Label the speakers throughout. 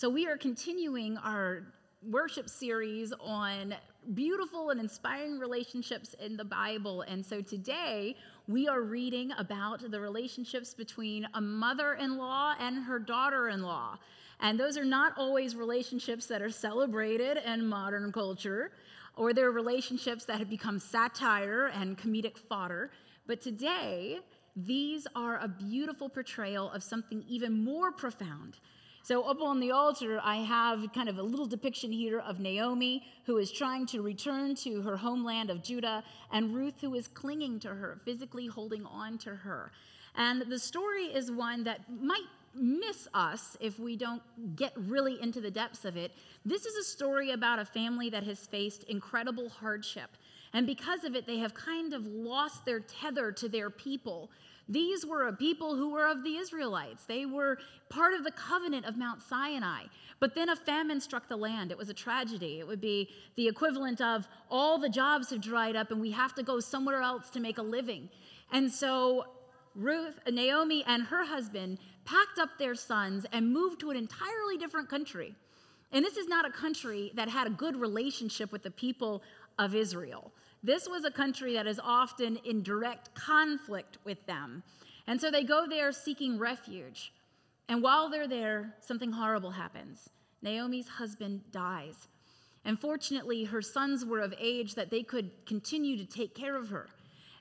Speaker 1: So, we are continuing our worship series on beautiful and inspiring relationships in the Bible. And so today we are reading about the relationships between a mother in law and her daughter in law. And those are not always relationships that are celebrated in modern culture, or they're relationships that have become satire and comedic fodder. But today, these are a beautiful portrayal of something even more profound so, up on the altar, I have kind of a little depiction here of Naomi, who is trying to return to her homeland of Judah, and Ruth, who is clinging to her, physically holding on to her. And the story is one that might miss us if we don't get really into the depths of it. This is a story about a family that has faced incredible hardship. And because of it, they have kind of lost their tether to their people. These were a people who were of the Israelites. They were part of the covenant of Mount Sinai. But then a famine struck the land. It was a tragedy. It would be the equivalent of all the jobs have dried up and we have to go somewhere else to make a living. And so Ruth, Naomi, and her husband packed up their sons and moved to an entirely different country. And this is not a country that had a good relationship with the people of Israel. This was a country that is often in direct conflict with them. And so they go there seeking refuge. And while they're there, something horrible happens. Naomi's husband dies. And fortunately, her sons were of age that they could continue to take care of her.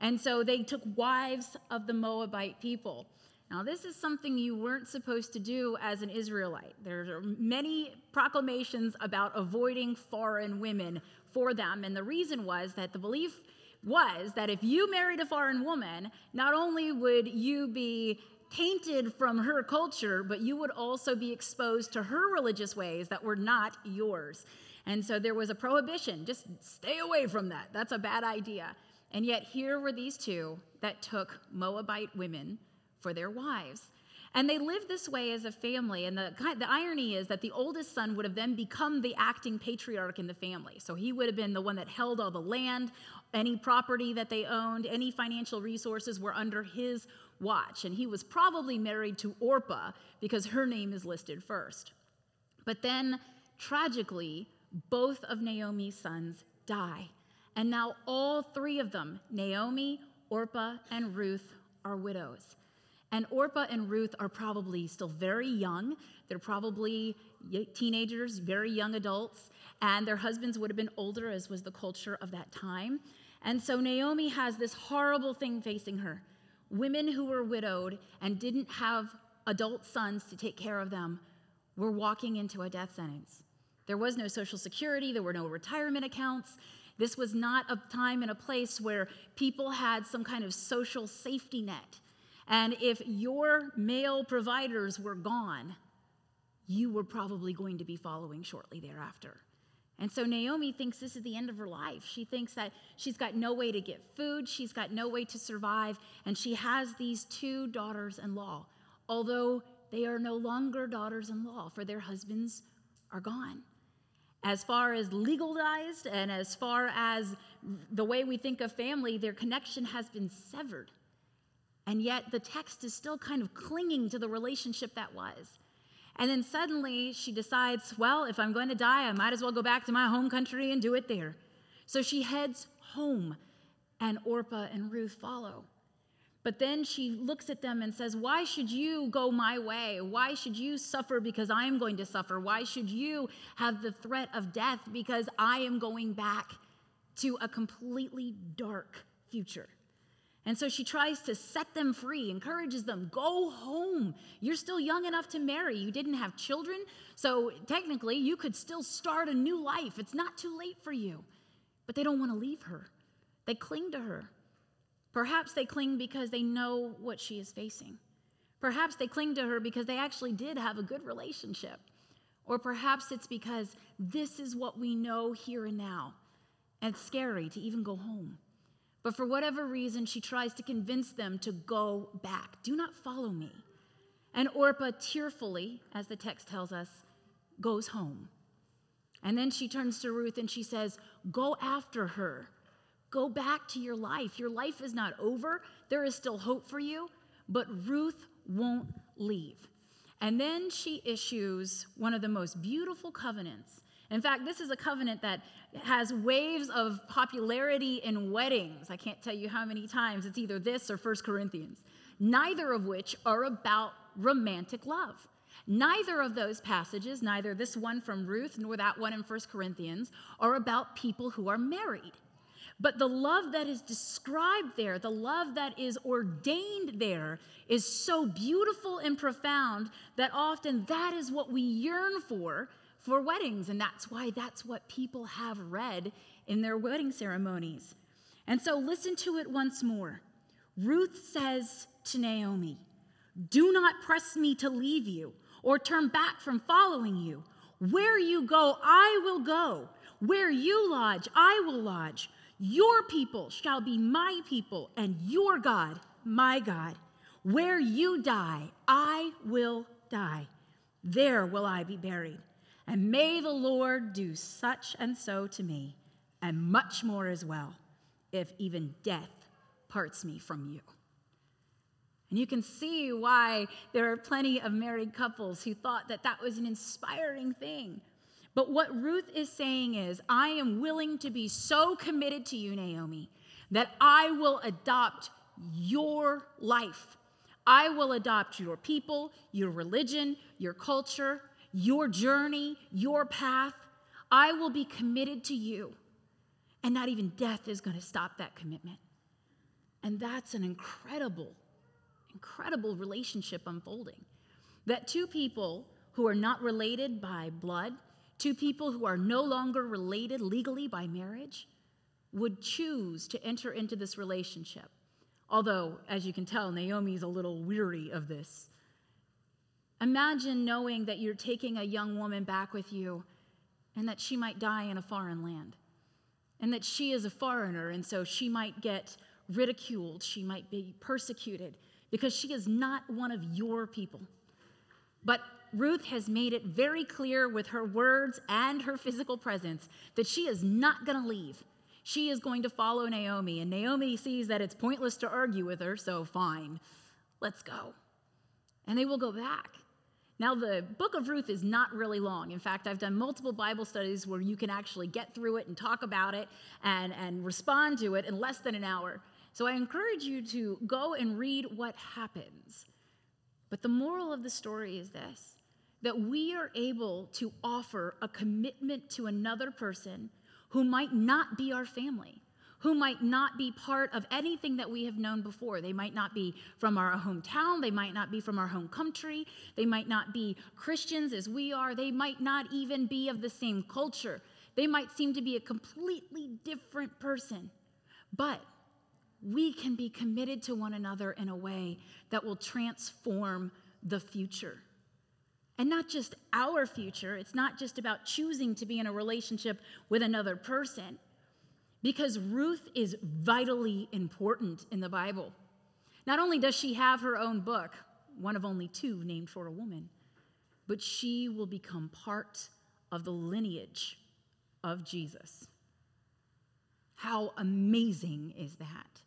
Speaker 1: And so they took wives of the Moabite people. Now, this is something you weren't supposed to do as an Israelite. There are many proclamations about avoiding foreign women for them. And the reason was that the belief was that if you married a foreign woman, not only would you be tainted from her culture, but you would also be exposed to her religious ways that were not yours. And so there was a prohibition just stay away from that. That's a bad idea. And yet, here were these two that took Moabite women for their wives. And they lived this way as a family. And the, the irony is that the oldest son would have then become the acting patriarch in the family. So he would have been the one that held all the land, any property that they owned, any financial resources were under his watch. And he was probably married to Orpah because her name is listed first. But then, tragically, both of Naomi's sons die. And now all three of them, Naomi, Orpah, and Ruth, are widows. And Orpah and Ruth are probably still very young. They're probably teenagers, very young adults, and their husbands would have been older, as was the culture of that time. And so Naomi has this horrible thing facing her. Women who were widowed and didn't have adult sons to take care of them were walking into a death sentence. There was no social security, there were no retirement accounts. This was not a time and a place where people had some kind of social safety net. And if your male providers were gone, you were probably going to be following shortly thereafter. And so Naomi thinks this is the end of her life. She thinks that she's got no way to get food, she's got no way to survive, and she has these two daughters in law, although they are no longer daughters in law, for their husbands are gone. As far as legalized and as far as the way we think of family, their connection has been severed. And yet the text is still kind of clinging to the relationship that was. And then suddenly she decides, well, if I'm going to die, I might as well go back to my home country and do it there. So she heads home, and Orpah and Ruth follow. But then she looks at them and says, Why should you go my way? Why should you suffer because I am going to suffer? Why should you have the threat of death because I am going back to a completely dark future? And so she tries to set them free, encourages them, go home. You're still young enough to marry. You didn't have children, so technically you could still start a new life. It's not too late for you. But they don't want to leave her, they cling to her. Perhaps they cling because they know what she is facing. Perhaps they cling to her because they actually did have a good relationship. Or perhaps it's because this is what we know here and now, and it's scary to even go home. But for whatever reason, she tries to convince them to go back. Do not follow me. And Orpah tearfully, as the text tells us, goes home. And then she turns to Ruth and she says, Go after her. Go back to your life. Your life is not over. There is still hope for you. But Ruth won't leave. And then she issues one of the most beautiful covenants. In fact, this is a covenant that has waves of popularity in weddings. I can't tell you how many times it's either this or First Corinthians, neither of which are about romantic love. Neither of those passages, neither this one from Ruth nor that one in First Corinthians, are about people who are married. But the love that is described there, the love that is ordained there, is so beautiful and profound that often that is what we yearn for for weddings. And that's why that's what people have read in their wedding ceremonies. And so listen to it once more. Ruth says to Naomi, Do not press me to leave you or turn back from following you. Where you go, I will go. Where you lodge, I will lodge. Your people shall be my people, and your God, my God. Where you die, I will die. There will I be buried. And may the Lord do such and so to me, and much more as well, if even death parts me from you. And you can see why there are plenty of married couples who thought that that was an inspiring thing. But what Ruth is saying is, I am willing to be so committed to you, Naomi, that I will adopt your life. I will adopt your people, your religion, your culture, your journey, your path. I will be committed to you. And not even death is going to stop that commitment. And that's an incredible, incredible relationship unfolding. That two people who are not related by blood, two people who are no longer related legally by marriage would choose to enter into this relationship. Although, as you can tell, Naomi's a little weary of this. Imagine knowing that you're taking a young woman back with you and that she might die in a foreign land, and that she is a foreigner, and so she might get ridiculed, she might be persecuted because she is not one of your people. But Ruth has made it very clear with her words and her physical presence that she is not going to leave. She is going to follow Naomi, and Naomi sees that it's pointless to argue with her, so fine, let's go. And they will go back. Now, the book of Ruth is not really long. In fact, I've done multiple Bible studies where you can actually get through it and talk about it and, and respond to it in less than an hour. So I encourage you to go and read what happens. But the moral of the story is this that we are able to offer a commitment to another person who might not be our family, who might not be part of anything that we have known before. They might not be from our hometown, they might not be from our home country, they might not be Christians as we are, they might not even be of the same culture. They might seem to be a completely different person. But we can be committed to one another in a way that will transform the future. And not just our future, it's not just about choosing to be in a relationship with another person, because Ruth is vitally important in the Bible. Not only does she have her own book, one of only two named for a woman, but she will become part of the lineage of Jesus. How amazing is that?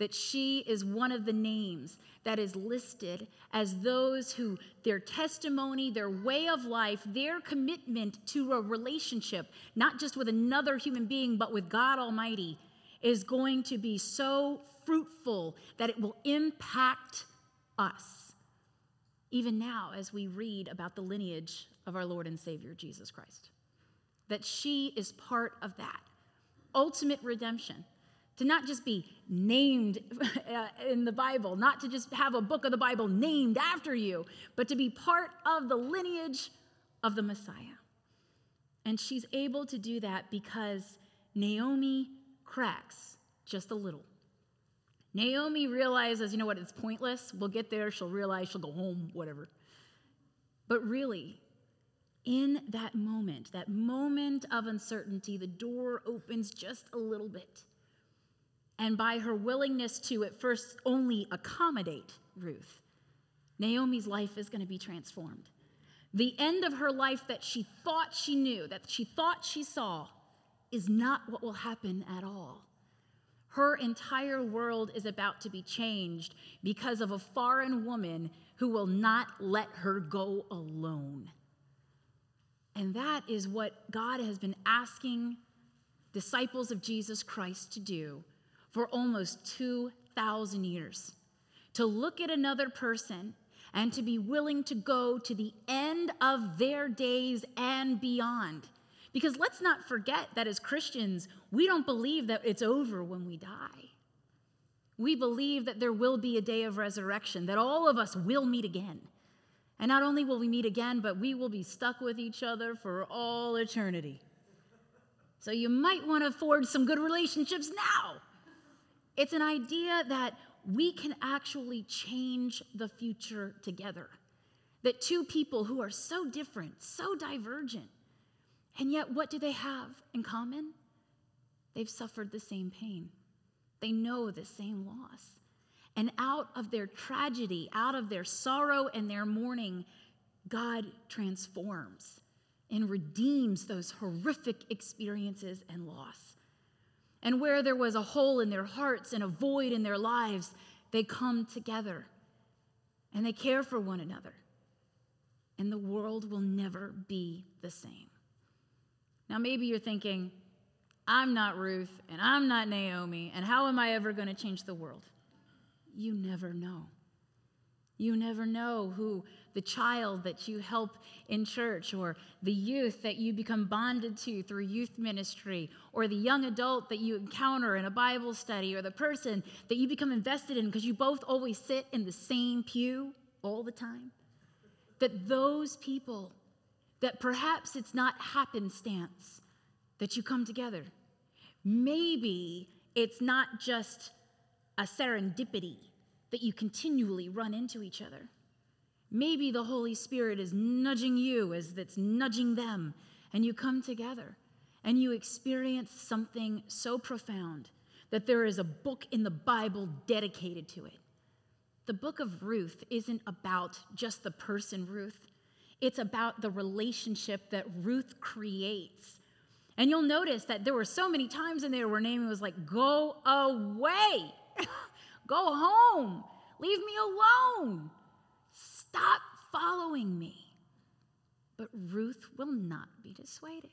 Speaker 1: That she is one of the names that is listed as those who their testimony, their way of life, their commitment to a relationship, not just with another human being, but with God Almighty, is going to be so fruitful that it will impact us. Even now, as we read about the lineage of our Lord and Savior Jesus Christ, that she is part of that ultimate redemption to not just be named uh, in the Bible, not to just have a book of the Bible named after you, but to be part of the lineage of the Messiah. And she's able to do that because Naomi cracks just a little. Naomi realizes, you know what, it's pointless. We'll get there. She'll realize she'll go home, whatever. But really, In that moment, that moment of uncertainty, the door opens just a little bit. And by her willingness to at first only accommodate Ruth, Naomi's life is going to be transformed. The end of her life that she thought she knew, that she thought she saw, is not what will happen at all. Her entire world is about to be changed because of a foreign woman who will not let her go alone. And that is what God has been asking disciples of Jesus Christ to do for almost 2,000 years to look at another person and to be willing to go to the end of their days and beyond because let's not forget that as Christians, we don't believe that it's over when we die. We believe that there will be a day of resurrection, that all of us will meet again. And not only will we meet again, but we will be stuck with each other for all eternity. So you might want to forge some good relationships now. It's an idea that we can actually change the future together. That two people who are so different, so divergent, and yet, what do they have in common? They've suffered the same pain, they know the same loss. And out of their tragedy, out of their sorrow and their mourning, God transforms and redeems those horrific experiences and loss. And where there was a hole in their hearts and a void in their lives, they come together and they care for one another. And the world will never be the same. Now, maybe you're thinking, I'm not Ruth and I'm not Naomi, and how am I ever going to change the world? You never know. You never know who the child that you help in church, or the youth that you become bonded to through youth ministry, or the young adult that you encounter in a Bible study, or the person that you become invested in because you both always sit in the same pew all the time. That those people that perhaps it's not happenstance that you come together. Maybe it's not just a serendipity that you continually run into each other. Maybe the Holy Spirit is nudging you as that's nudging them, and you come together and you experience something so profound that there is a book in the Bible dedicated to it. The book of Ruth isn't about just the person Ruth, it's about the relationship that Ruth creates. And you'll notice that there were so many times in there where Naomi was like, Go away, go home, leave me alone, stop following me. But Ruth will not be dissuaded.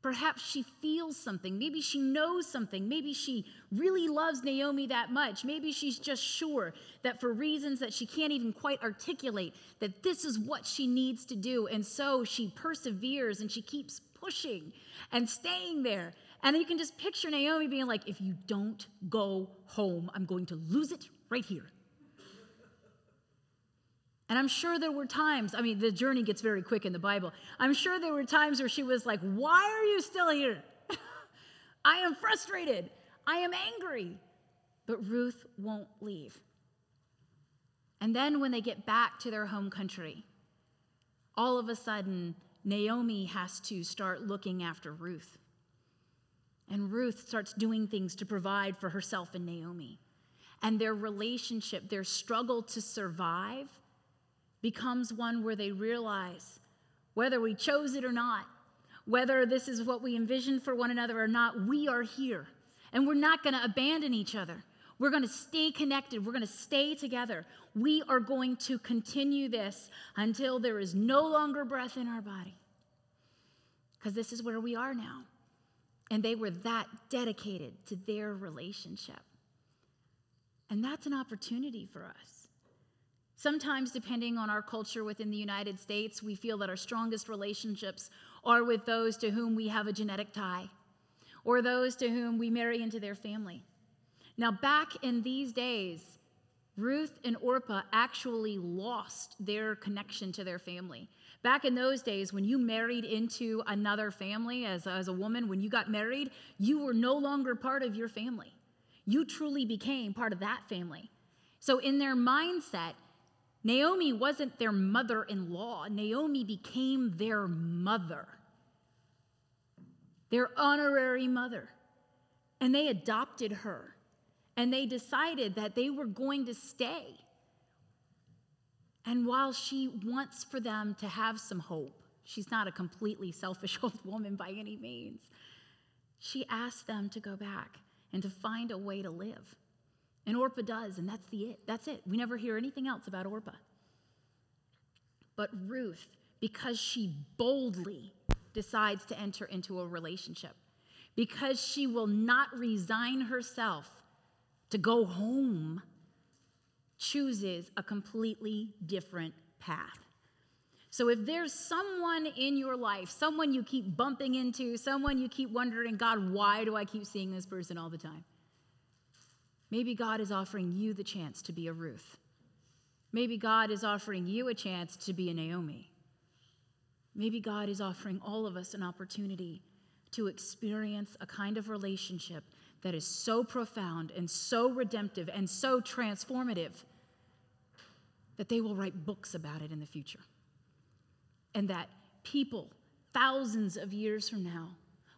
Speaker 1: Perhaps she feels something. Maybe she knows something. Maybe she really loves Naomi that much. Maybe she's just sure that for reasons that she can't even quite articulate, that this is what she needs to do. And so she perseveres and she keeps pushing and staying there. And you can just picture Naomi being like, if you don't go home, I'm going to lose it right here. And I'm sure there were times, I mean, the journey gets very quick in the Bible. I'm sure there were times where she was like, Why are you still here? I am frustrated. I am angry. But Ruth won't leave. And then when they get back to their home country, all of a sudden, Naomi has to start looking after Ruth. And Ruth starts doing things to provide for herself and Naomi. And their relationship, their struggle to survive, becomes one where they realize whether we chose it or not, whether this is what we envisioned for one another or not, we are here. And we're not going to abandon each other. We're going to stay connected. We're going to stay together. We are going to continue this until there is no longer breath in our body. Because this is where we are now. And they were that dedicated to their relationship. And that's an opportunity for us. Sometimes, depending on our culture within the United States, we feel that our strongest relationships are with those to whom we have a genetic tie or those to whom we marry into their family. Now, back in these days, Ruth and Orpah actually lost their connection to their family. Back in those days, when you married into another family as, as a woman, when you got married, you were no longer part of your family. You truly became part of that family. So, in their mindset, Naomi wasn't their mother in law, Naomi became their mother, their honorary mother. And they adopted her. And they decided that they were going to stay. And while she wants for them to have some hope, she's not a completely selfish old woman by any means. She asks them to go back and to find a way to live. And Orpah does, and that's the it. That's it. We never hear anything else about Orpah. But Ruth, because she boldly decides to enter into a relationship, because she will not resign herself to go home chooses a completely different path. So if there's someone in your life, someone you keep bumping into, someone you keep wondering, God, why do I keep seeing this person all the time? Maybe God is offering you the chance to be a Ruth. Maybe God is offering you a chance to be a Naomi. Maybe God is offering all of us an opportunity to experience a kind of relationship that is so profound and so redemptive and so transformative that they will write books about it in the future. And that people, thousands of years from now,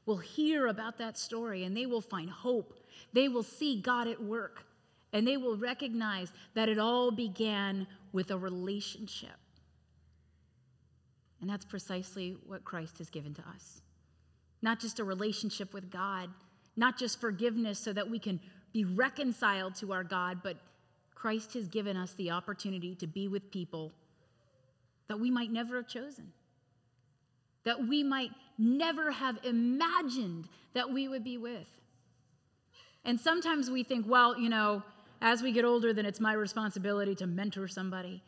Speaker 1: will hear about that story and they will find hope. They will see God at work and they will recognize that it all began with a relationship. And that's precisely what Christ has given to us. Not just a relationship with God, not just forgiveness so that we can be reconciled to our God, but Christ has given us the opportunity to be with people that we might never have chosen, that we might never have imagined that we would be with. And sometimes we think, well, you know, as we get older, then it's my responsibility to mentor somebody.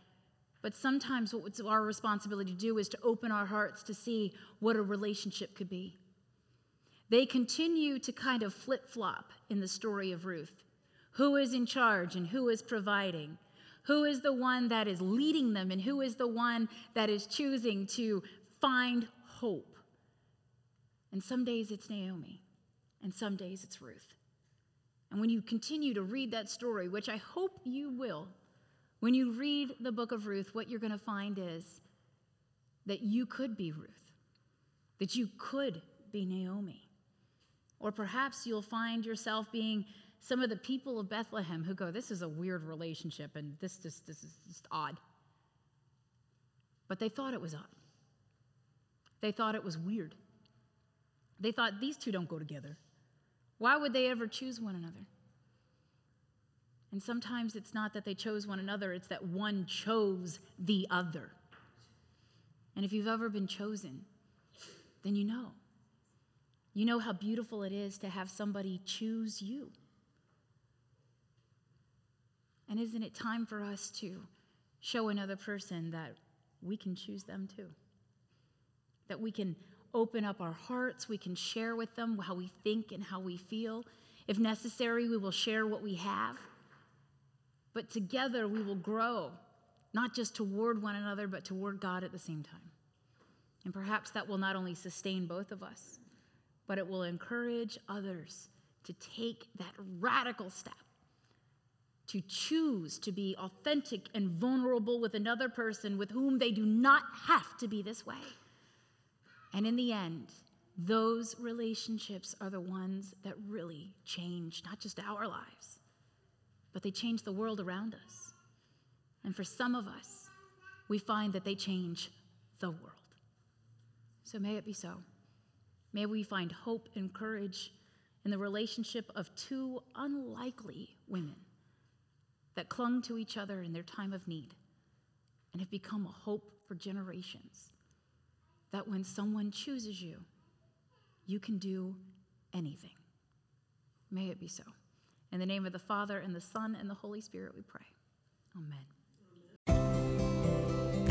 Speaker 1: But sometimes what's our responsibility to do is to open our hearts to see what a relationship could be. They continue to kind of flip flop in the story of Ruth. Who is in charge and who is providing? Who is the one that is leading them and who is the one that is choosing to find hope? And some days it's Naomi, and some days it's Ruth. And when you continue to read that story, which I hope you will, when you read the book of Ruth, what you're going to find is that you could be Ruth, that you could be Naomi. Or perhaps you'll find yourself being some of the people of Bethlehem who go, This is a weird relationship and this, just, this is just odd. But they thought it was odd. They thought it was weird. They thought these two don't go together. Why would they ever choose one another? And sometimes it's not that they chose one another, it's that one chose the other. And if you've ever been chosen, then you know. You know how beautiful it is to have somebody choose you. And isn't it time for us to show another person that we can choose them too? That we can open up our hearts, we can share with them how we think and how we feel. If necessary, we will share what we have. But together we will grow, not just toward one another, but toward God at the same time. And perhaps that will not only sustain both of us, but it will encourage others to take that radical step to choose to be authentic and vulnerable with another person with whom they do not have to be this way. And in the end, those relationships are the ones that really change not just our lives, but they change the world around us. And for some of us, we find that they change the world. So may it be so. May we find hope and courage in the relationship of two unlikely women that clung to each other in their time of need and have become a hope for generations that when someone chooses you, you can do anything. May it be so. In the name of the Father, and the Son, and the Holy Spirit, we pray. Amen.